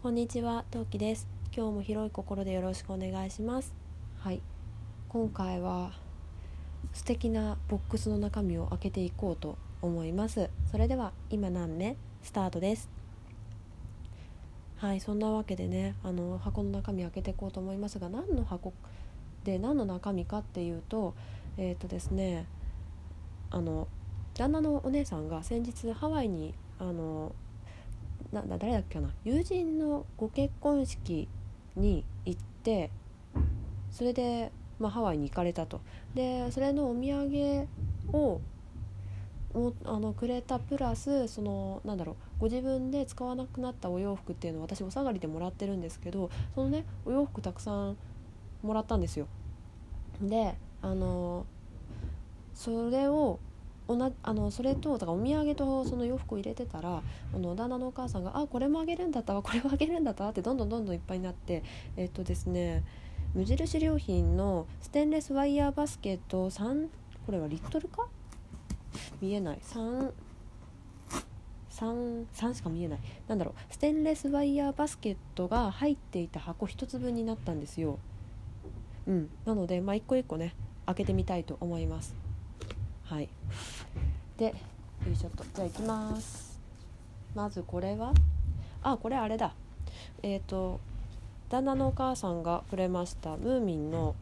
こんにちは、トウキです。今日も広い心でよろしくお願いします。はい、今回は素敵なボックスの中身を開けていこうと思います。それでは今何目スタートです。はい、そんなわけでね、あの箱の中身開けていこうと思いますが、何の箱？で何の中身かっていうと、えっ、とですね、あの旦那のお姉さんが先日ハワイにあのな誰だっけな。友人のご結婚式に行ってそれで、まあ、ハワイに行かれたと。でそれのお土産をもあのくれたプラスそのなんだろうご自分で使わなくなったお洋服っていうのを私お下がりでもらってるんですけどそのねお洋服たくさんもらったんですよ。であのそれをおなあのそれとだからお土産とその洋服を入れてたらあの旦那のお母さんが「あこれもあげるんだったわこれもあげるんだったわ」ってどんどんどんどんいっぱいになってえっとですね無印良品のステンレスワイヤーバスケット3これはリットルか？見えない。3 3, 3しか見えない。なんだろう。ステンレスワイヤーバスケットが入っていた箱1つ分になったんですよ。うん。なのでまあ一個一個ね開けてみたいと思います。はい。でよいしょと。じゃあいきます。まずこれは？あこれあれだ。えっ、と旦那のお母さんがくれましたムーミンの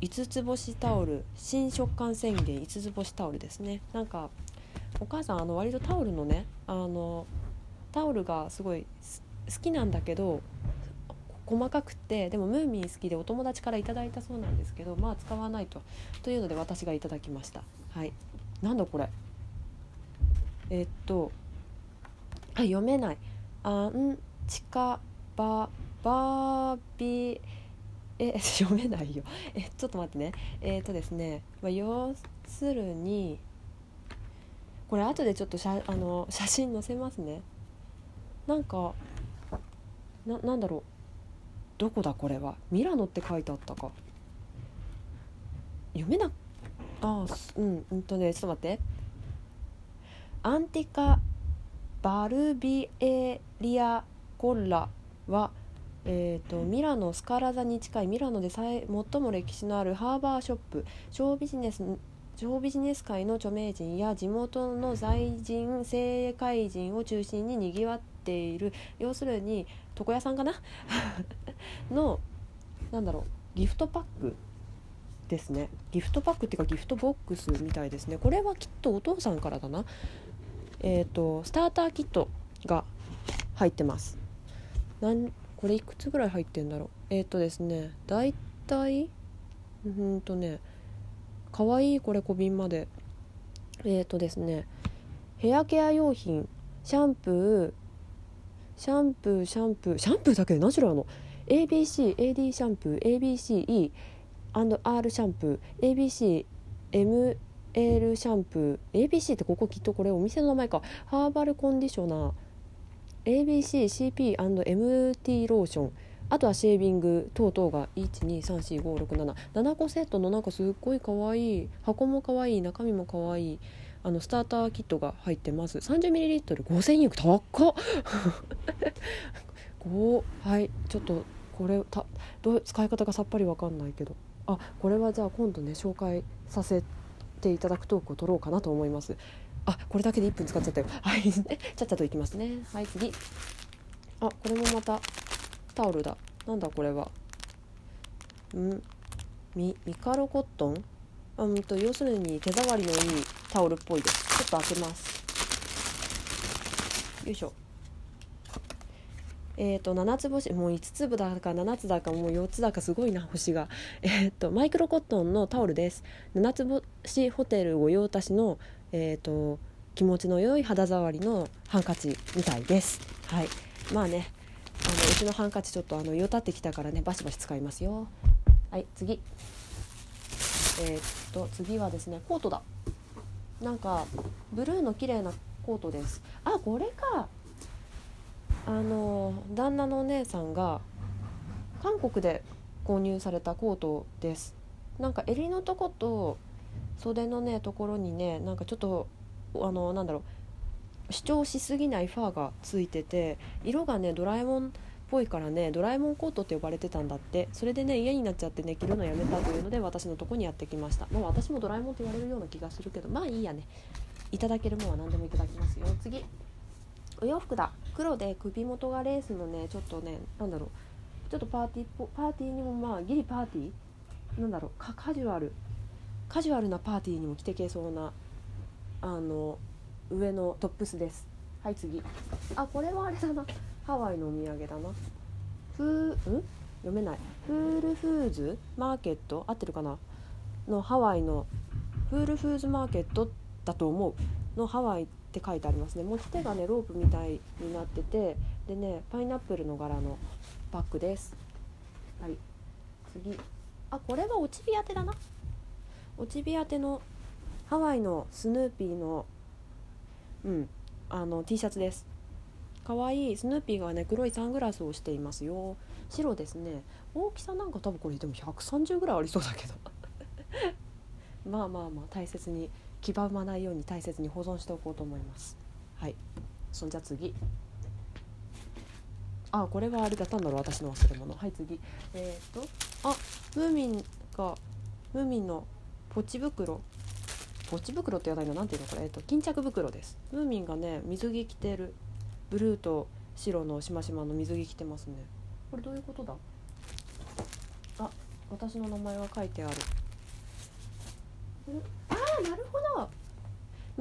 5つ星タオル新食感宣言5つ星タオルですね。なんかお母さんあの割とタオルのねあのタオルがすごい好きなんだけど細かくてでもムーミン好きでお友達からいただいたそうなんですけどまあ使わないと。というので私がいただきました。はい。なんだこれ？えっとあ読めない。あんちかばバービえ 読めないよ。えちょっと待ってね。えっとですね、まあ、要するにこれ後でちょっと写あの写真載せますね。なんかななんだろう。どこだこれは。ミラノって書いてあったか。読めなあうんうんとねちょっと待って。アンティカ・バルビエリア・コッラは、えーと、とミラノ・スカラザに近いミラノで最も歴史のあるハーバーショップ小ビジネス小ビジネス界の著名人や地元の在人政界人を中心ににぎわっている要するに床屋さんかな？のなんだろうギフトパック。ですね。ギフトパックっていうかギフトボックスみたいですね。これはきっとお父さんからだなえ、ー、とスターターキットが入ってます。なんこれいくつぐらい入ってんだろう？えっ、ー、とですねだいたいうんとねかわいいこれ小瓶まで。えっ、ー、とですねヘアケア用品シャンプーシャンプーシャンプーシャンプーだけで何種類あるの？ABCAD シャンプー ABCE&R シャンプー ABCM ABCML シャンプー。ABC ってここきっとこれお店の名前か。ハーバルコンディショナー。ABCCP&MT ローション。あとはシェービング等々が1234567個セットのなんかすっごいかわい。い箱もかわい。い中身もかわい。いあのスターターキットが入ってます。30ml5000 円高っ。5はい。ちょっとこれたどう使い方がさっぱりわかんないけど。あこれはじゃあ今度ね紹介させてていただくトークを取ろうかなと思います。あこれだけで1分使っちゃったよ。はい。ちゃっちゃといきますね。はい次。あこれもまたタオルだ。なんだこれは。ん？ミミカロコットン？うんと要するに手触りのいいタオルっぽいです。ちょっと開けます。よいしょ。えーと、7つ星もう5粒だか7つだかもう4つだかすごいな星が、えーと、マイクロコットンのタオルです。7つ星ホテル御用達の、えーと気持ちの良い肌触りのハンカチみたいです。はい。まあねあのうちのハンカチちょっとあのよたってきたからねバシバシ使いますよ。はい次。えー、っと次はですねコートだ。なんかブルーの綺麗なコートです。あこれか。あの旦那のお姉さんが韓国で購入されたコートです。なんか襟のとこと袖のねところにねなんかちょっとあのなんだろう主張しすぎないファーがついてて色がねドラえもんっぽいからねドラえもんコートって呼ばれてたんだって。それでね嫌になっちゃってね着るのやめたというので私のとこにやってきました。まあ私もドラえもんって言われるような気がするけどまあいいやね。いただけるもんは何でもいただきますよ。次。お洋服だ。黒で首元がレースのねちょっとねなんだろう。ちょっとパーティーっぽパーティーにもまあギリパーティー？なんだろう。カカジュアル。カジュアルなパーティーにも着てけそうなあの上のトップスです。はい次。あこれはあれだな。ハワイのお土産だな。フーん？読めない。フールフーズ？マーケット？合ってるかな？のハワイのフールフーズマーケットだと思う。のハワイって書いてありますね。持ち手がねロープみたいになっててでねパイナップルの柄のバッグです。はい。次。あこれは落ち火当てだな。落ち火当てのハワイのスヌーピーのうんあの T シャツです。かわいい。スヌーピーがね黒いサングラスをしていますよ。白ですね。大きさなんか多分これでも130ぐらいありそうだけど。まあまあまあ大切に黄ばまないように大切に保存しておこうと思います。はい。そんじゃ次。あこれはあれだったんだろう私の忘れ物。はい次。えっ、とあムーミンがムーミンのポチ袋。ポチ袋って言わないのなんていうのこれ、えっと、巾着袋です。ムーミンがね水着着てる。ブルーと白のしましまの水着着てますね。これどういうことだ？あ私の名前が書いてある。あ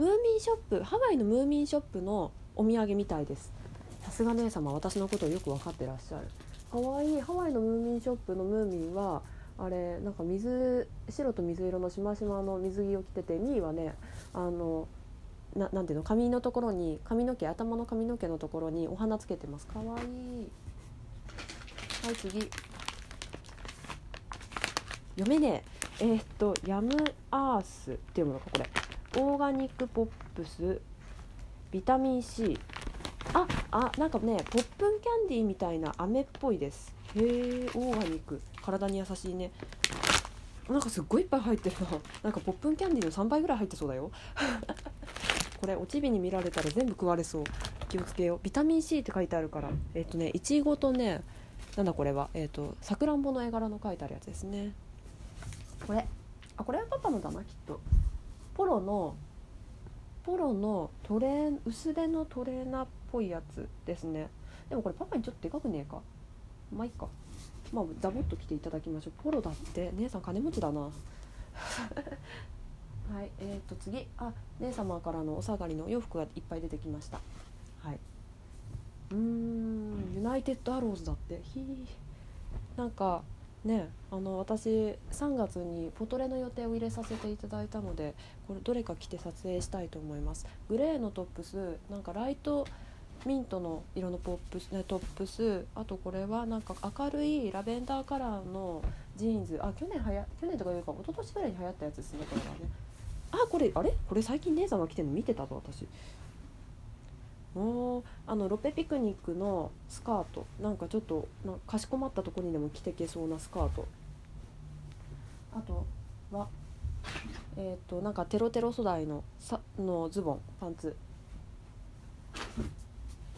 ムーミンショップハワイのムーミンショップのお土産みたいです。さすが姉様私のことをよく分かってらっしゃる。かわいいハワイのムーミンショップのムーミンはあれなんか水白と水色のしましまの水着を着ててミーはねあのななんていうの髪のところに髪の毛頭の髪の毛のところにお花つけてます。かわいい。はい次。読めねえ。えーっとヤムアースっていうものかこれ。オーガニックポップスビタミン C ああなんかねポップンキャンディーみたいな飴っぽいです。へえオーガニック。体に優しいね。なんかすっごいいっぱい入ってるな。なんかポップンキャンディーの3倍ぐらい入ってそうだよ。これおちびに見られたら全部食われそう。気をつけよう。ビタミン C って書いてあるから。えっ、とねいちごとねなんだこれは。えっ、とさくらんぼの絵柄の書いてあるやつですね。これ。あこれはパパのだなきっと。ポロのポロのトレーン薄手のトレーナーっぽいやつですね。でもこれパパにちょっとでかくねえか？まあいいか。まあザボッと着ていただきましょう。ポロだって。姉さん金持ちだな。はい。えー、と次。あ姉様からのお下がりのお洋服がいっぱい出てきました。はい。うーん。ユナイテッドアローズだって。ひー。なんかねあの私3月にフォトレの予定を入れさせていただいたのでこれどれか着て撮影したいと思います。グレーのトップスなんかライトミントの色のポップス、ね、トップスあとこれはなんか明るいラベンダーカラーのジーンズ。あ去年はや去年とかいうか一昨年ぐらいに流行ったやつですねこれはね。あこれあれ？これ最近姉さんが着てるの見てたぞ私。おあのロペピクニックのスカート。なんかちょっとなかしこまったとこにでも着てけそうなスカート。あとはえっ、となんかテロテロ素材のさのズボンパンツ。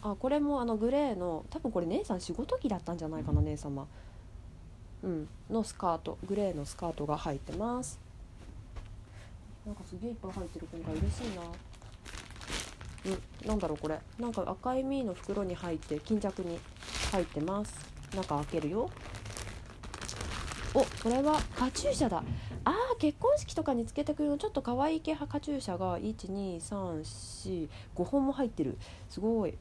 あこれもあのグレーの多分これ姉さん仕事着だったんじゃないかな姉様。うんのスカート。グレーのスカートが入ってます。なんかすげえいっぱい入ってる。今回嬉しいな。んなんだろうこれ。なんか赤い実の袋に入って巾着に入ってます。中開けるよ。おこれはカチューシャだ。あー結婚式とかにつけてくるの。ちょっと可愛い系カチューシャが12345本も入ってる。すごい。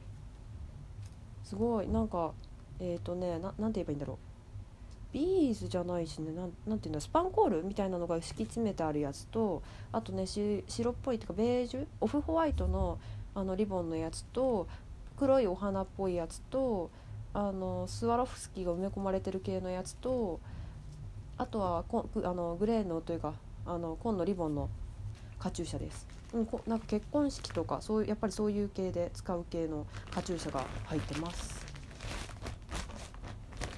すごい。なんかえっ、ー、とねななんて言えばいいんだろう。ビーズじゃないしね。なんなんていうんだスパンコールみたいなのが敷き詰めてあるやつとあとね白っぽいっていうかベージュ？オフホワイトのあのリボンのやつと黒いお花っぽいやつとあのスワロフスキーが埋め込まれてる系のやつとあとはこあのグレーのというかあの紺のリボンのカチューシャです、うん、こなんか結婚式とかそういうやっぱりそういう系で使う系のカチューシャが入ってます。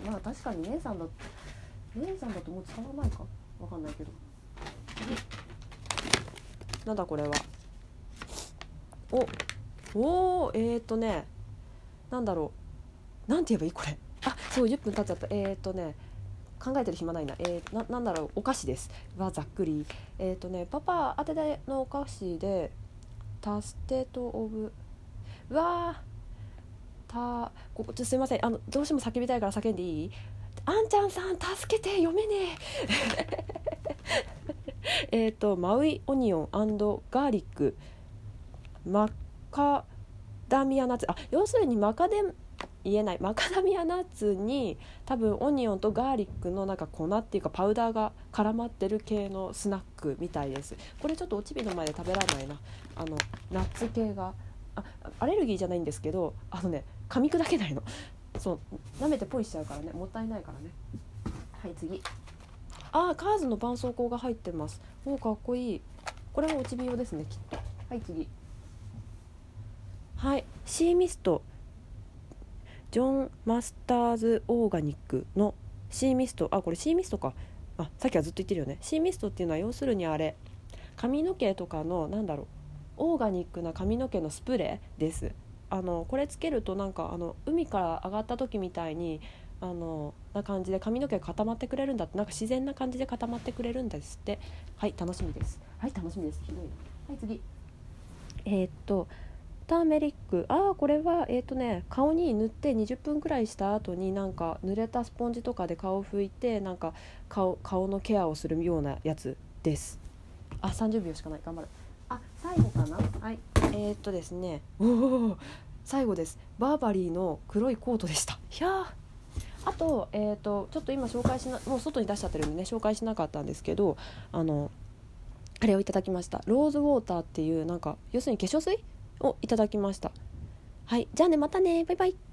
まあ確かに姉さんだ姉さんだともう使わないか？わかんないけど。なんだこれは？おおーえー、っとねなんだろう。なんて言えばいい？これ。あそう10分経っちゃった。えっ、とね考えてる暇ないな、えー、ななんだろう。お菓子です。はざっくり。えっ、とねパパ宛てでのお菓子でタステト・オブうわーたここちょすいません。あのどうしても叫びたいから叫んでいい？あんちゃんさん助けて読めねえ。えっとマウイオニオンガーリック。マカダミアナッツ。あ要するにマカデ言えないマカダミアナッツに多分オニオンとガーリックのなんか粉っていうかパウダーが絡まってる系のスナックみたいです。これちょっとおちびの前で食べられないな。あのナッツ系があアレルギーじゃないんですけどあのね噛み砕けないの。そう舐めてポイしちゃうからね。もったいないからね。はい次。あーカーズの絆創膏が入ってます。おかっこいい。これもおちび用ですねきっと。はい次。はい。シーミスト。ジョン・マスターズ・オーガニックのシーミスト。あこれシーミストか。あさっきはずっと言ってるよね。シーミストっていうのは要するにあれ髪の毛とかのなんだろう。オーガニックな髪の毛のスプレーです。あのこれつけるとなんかあの海から上がった時みたいにあのな感じで髪の毛が固まってくれるんだって。なんか自然な感じで固まってくれるんですって。はい楽しみです。はい楽しみです。ひどいはい次。えー、っとターメリック。ああこれはえっ、ー、とね顔に塗って20分くらいした後になんか濡れたスポンジとかで顔を拭いてなんか顔顔のケアをするようなやつです。あ30秒しかない。頑張る。あ最後かな？はい。えー、っとですね。おお最後です。バーバリーの黒いコートでした。いやあと,、えーと、とちょっと今紹介しなもう外に出しちゃってるんでね紹介しなかったんですけどあのあれをいただきました。ローズウォーターっていうなんか要するに化粧水をいただきました。はいじゃあねまたね。バイバイ。